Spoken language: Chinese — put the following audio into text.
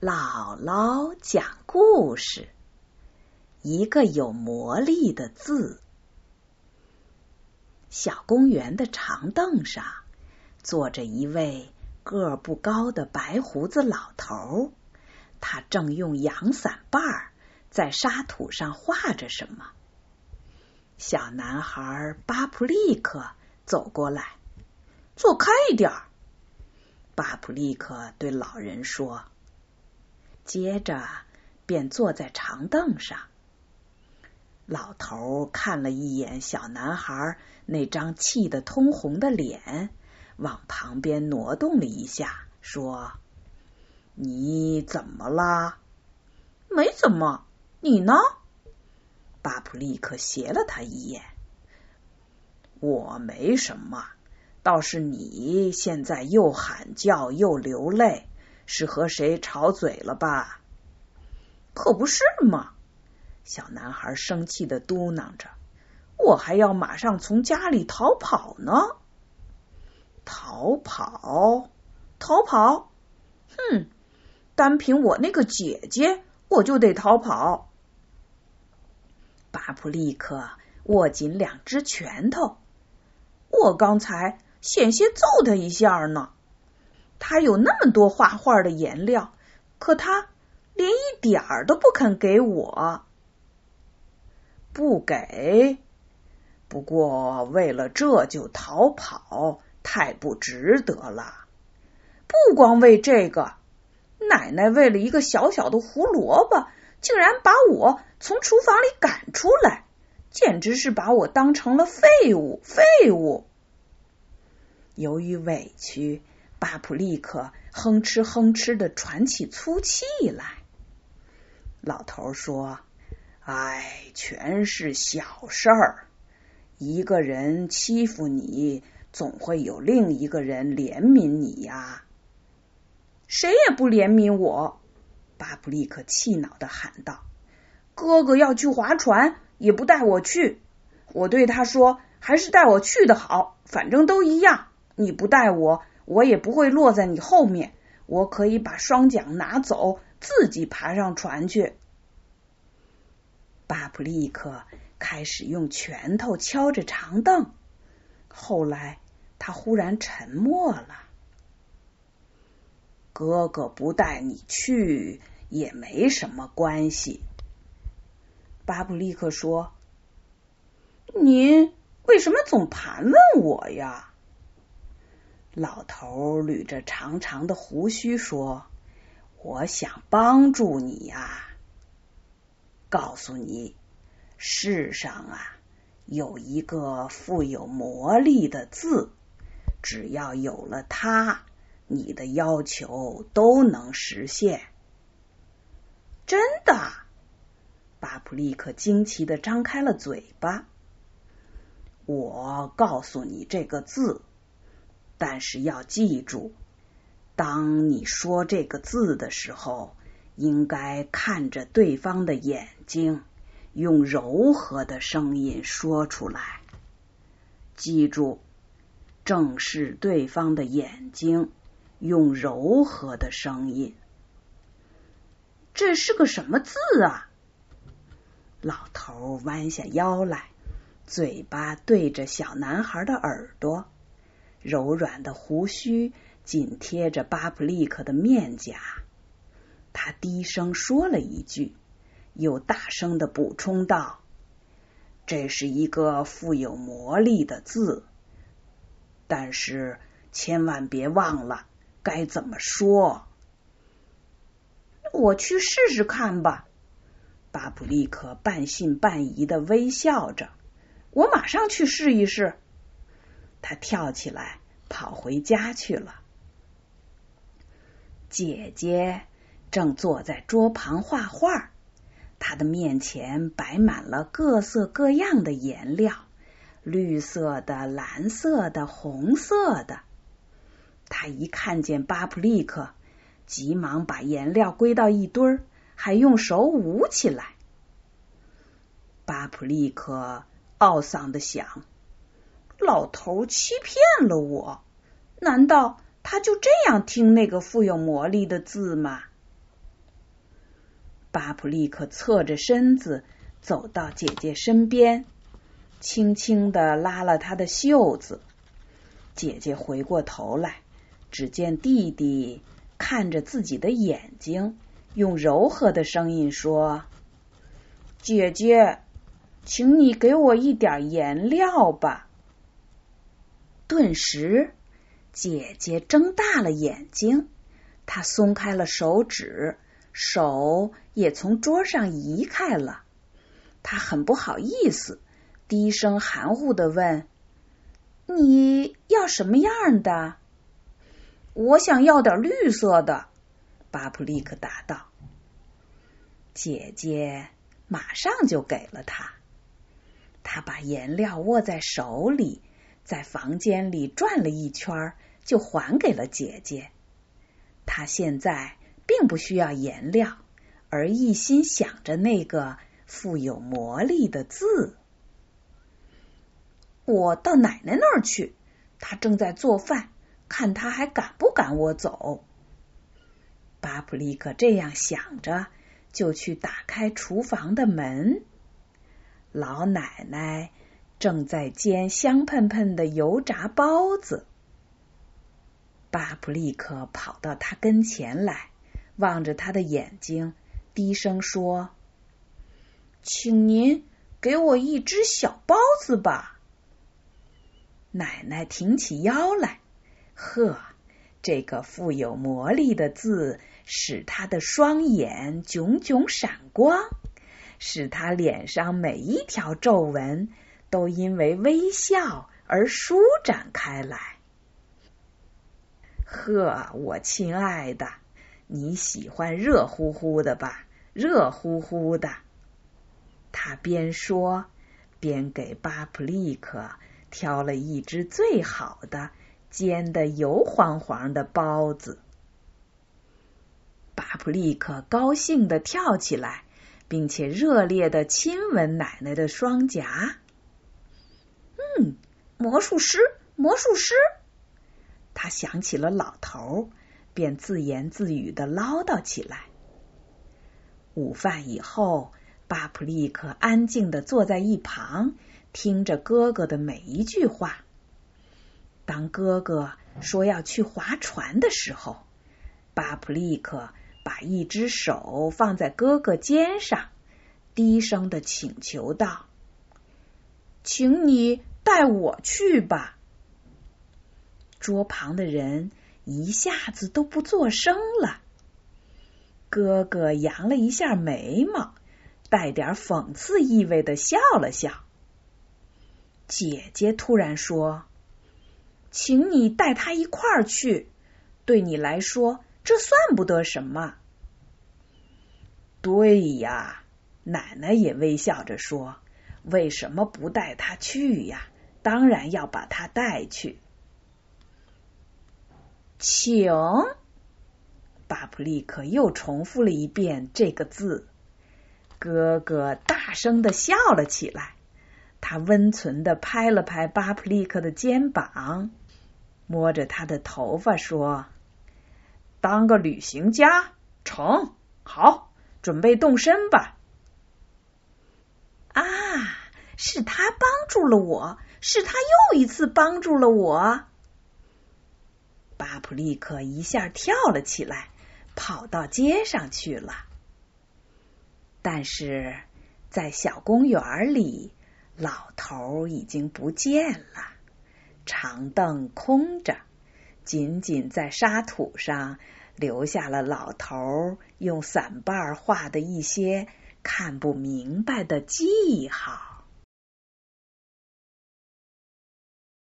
姥姥讲故事：一个有魔力的字。小公园的长凳上坐着一位个不高的白胡子老头，他正用阳伞把在沙土上画着什么。小男孩巴普利克走过来，坐开一点。巴普利克对老人说。接着便坐在长凳上。老头看了一眼小男孩那张气得通红的脸，往旁边挪动了一下，说：“你怎么了？”“没怎么，你呢？”巴普利克斜了他一眼。“我没什么，倒是你现在又喊叫又流泪。”是和谁吵嘴了吧？可不是嘛！小男孩生气的嘟囔着：“我还要马上从家里逃跑呢！”逃跑？逃跑？哼！单凭我那个姐姐，我就得逃跑。巴普利克握紧两只拳头，我刚才险些揍他一下呢。他有那么多画画的颜料，可他连一点儿都不肯给我。不给？不过为了这就逃跑，太不值得了。不光为这个，奶奶为了一个小小的胡萝卜，竟然把我从厨房里赶出来，简直是把我当成了废物！废物！由于委屈。巴普利克哼哧哼哧的喘起粗气来。老头说：“哎，全是小事儿。一个人欺负你，总会有另一个人怜悯你呀。谁也不怜悯我。”巴普利克气恼的喊道：“哥哥要去划船，也不带我去。我对他说：‘还是带我去的好，反正都一样。你不带我。’”我也不会落在你后面，我可以把双桨拿走，自己爬上船去。巴普利克开始用拳头敲着长凳，后来他忽然沉默了。哥哥不带你去也没什么关系，巴布利克说：“您为什么总盘问我呀？”老头捋着长长的胡须说：“我想帮助你呀，告诉你，世上啊有一个富有魔力的字，只要有了它，你的要求都能实现。”真的？巴普利克惊奇的张开了嘴巴。我告诉你这个字。但是要记住，当你说这个字的时候，应该看着对方的眼睛，用柔和的声音说出来。记住，正视对方的眼睛，用柔和的声音。这是个什么字啊？老头弯下腰来，嘴巴对着小男孩的耳朵。柔软的胡须紧贴着巴普利克的面颊，他低声说了一句，又大声的补充道：“这是一个富有魔力的字，但是千万别忘了该怎么说。”我去试试看吧。巴普利克半信半疑的微笑着：“我马上去试一试。”他跳起来，跑回家去了。姐姐正坐在桌旁画画，她的面前摆满了各色各样的颜料，绿色的、蓝色的、红色的。他一看见巴普利克，急忙把颜料归到一堆儿，还用手捂起来。巴普利克懊丧的想。老头欺骗了我，难道他就这样听那个富有魔力的字吗？巴普利克侧着身子走到姐姐身边，轻轻的拉了她的袖子。姐姐回过头来，只见弟弟看着自己的眼睛，用柔和的声音说：“姐姐，请你给我一点颜料吧。”顿时，姐姐睁大了眼睛，她松开了手指，手也从桌上移开了。她很不好意思，低声含糊的问。你要什么样的？我想要点绿色的。巴普利克答道。姐姐马上就给了他。他把颜料握在手里，在房间里转了一圈，就还给了姐姐。他现在并不需要颜料，而一心想着那个富有魔力的字。我到奶奶那儿去，她正在做饭，看她还赶不赶我走。巴普利克这样想着，就去打开厨房的门。老奶奶正在煎香喷喷的油炸包子。巴普利克跑到他跟前来，望着他的眼睛，低声说：“请您给我一只小包子吧。”奶奶挺起腰来，呵，这个富有魔力的字使他的双眼炯炯闪光，使他脸上每一条皱纹都因为微笑而舒展开来。呵，我亲爱的，你喜欢热乎乎的吧？热乎乎的。他边说边给巴普利克。挑了一只最好的、煎的油黄黄的包子，巴普利克高兴的跳起来，并且热烈的亲吻奶奶的双颊。魔术师，魔术师！他想起了老头，便自言自语的唠叨起来。午饭以后，巴普利克安静的坐在一旁。听着哥哥的每一句话。当哥哥说要去划船的时候，巴普利克把一只手放在哥哥肩上，低声的请求道：“请你带我去吧。”桌旁的人一下子都不作声了。哥哥扬了一下眉毛，带点讽刺意味的笑了笑。姐姐突然说：“请你带他一块儿去，对你来说这算不得什么。”对呀，奶奶也微笑着说：“为什么不带他去呀？当然要把他带去。”请，巴普利克又重复了一遍这个字。哥哥大声的笑了起来。他温存的拍了拍巴普利克的肩膀，摸着他的头发说：“当个旅行家成好，准备动身吧。”啊，是他帮助了我，是他又一次帮助了我。巴普利克一下跳了起来，跑到街上去了。但是在小公园里。老头已经不见了，长凳空着，仅仅在沙土上留下了老头用伞瓣画的一些看不明白的记号。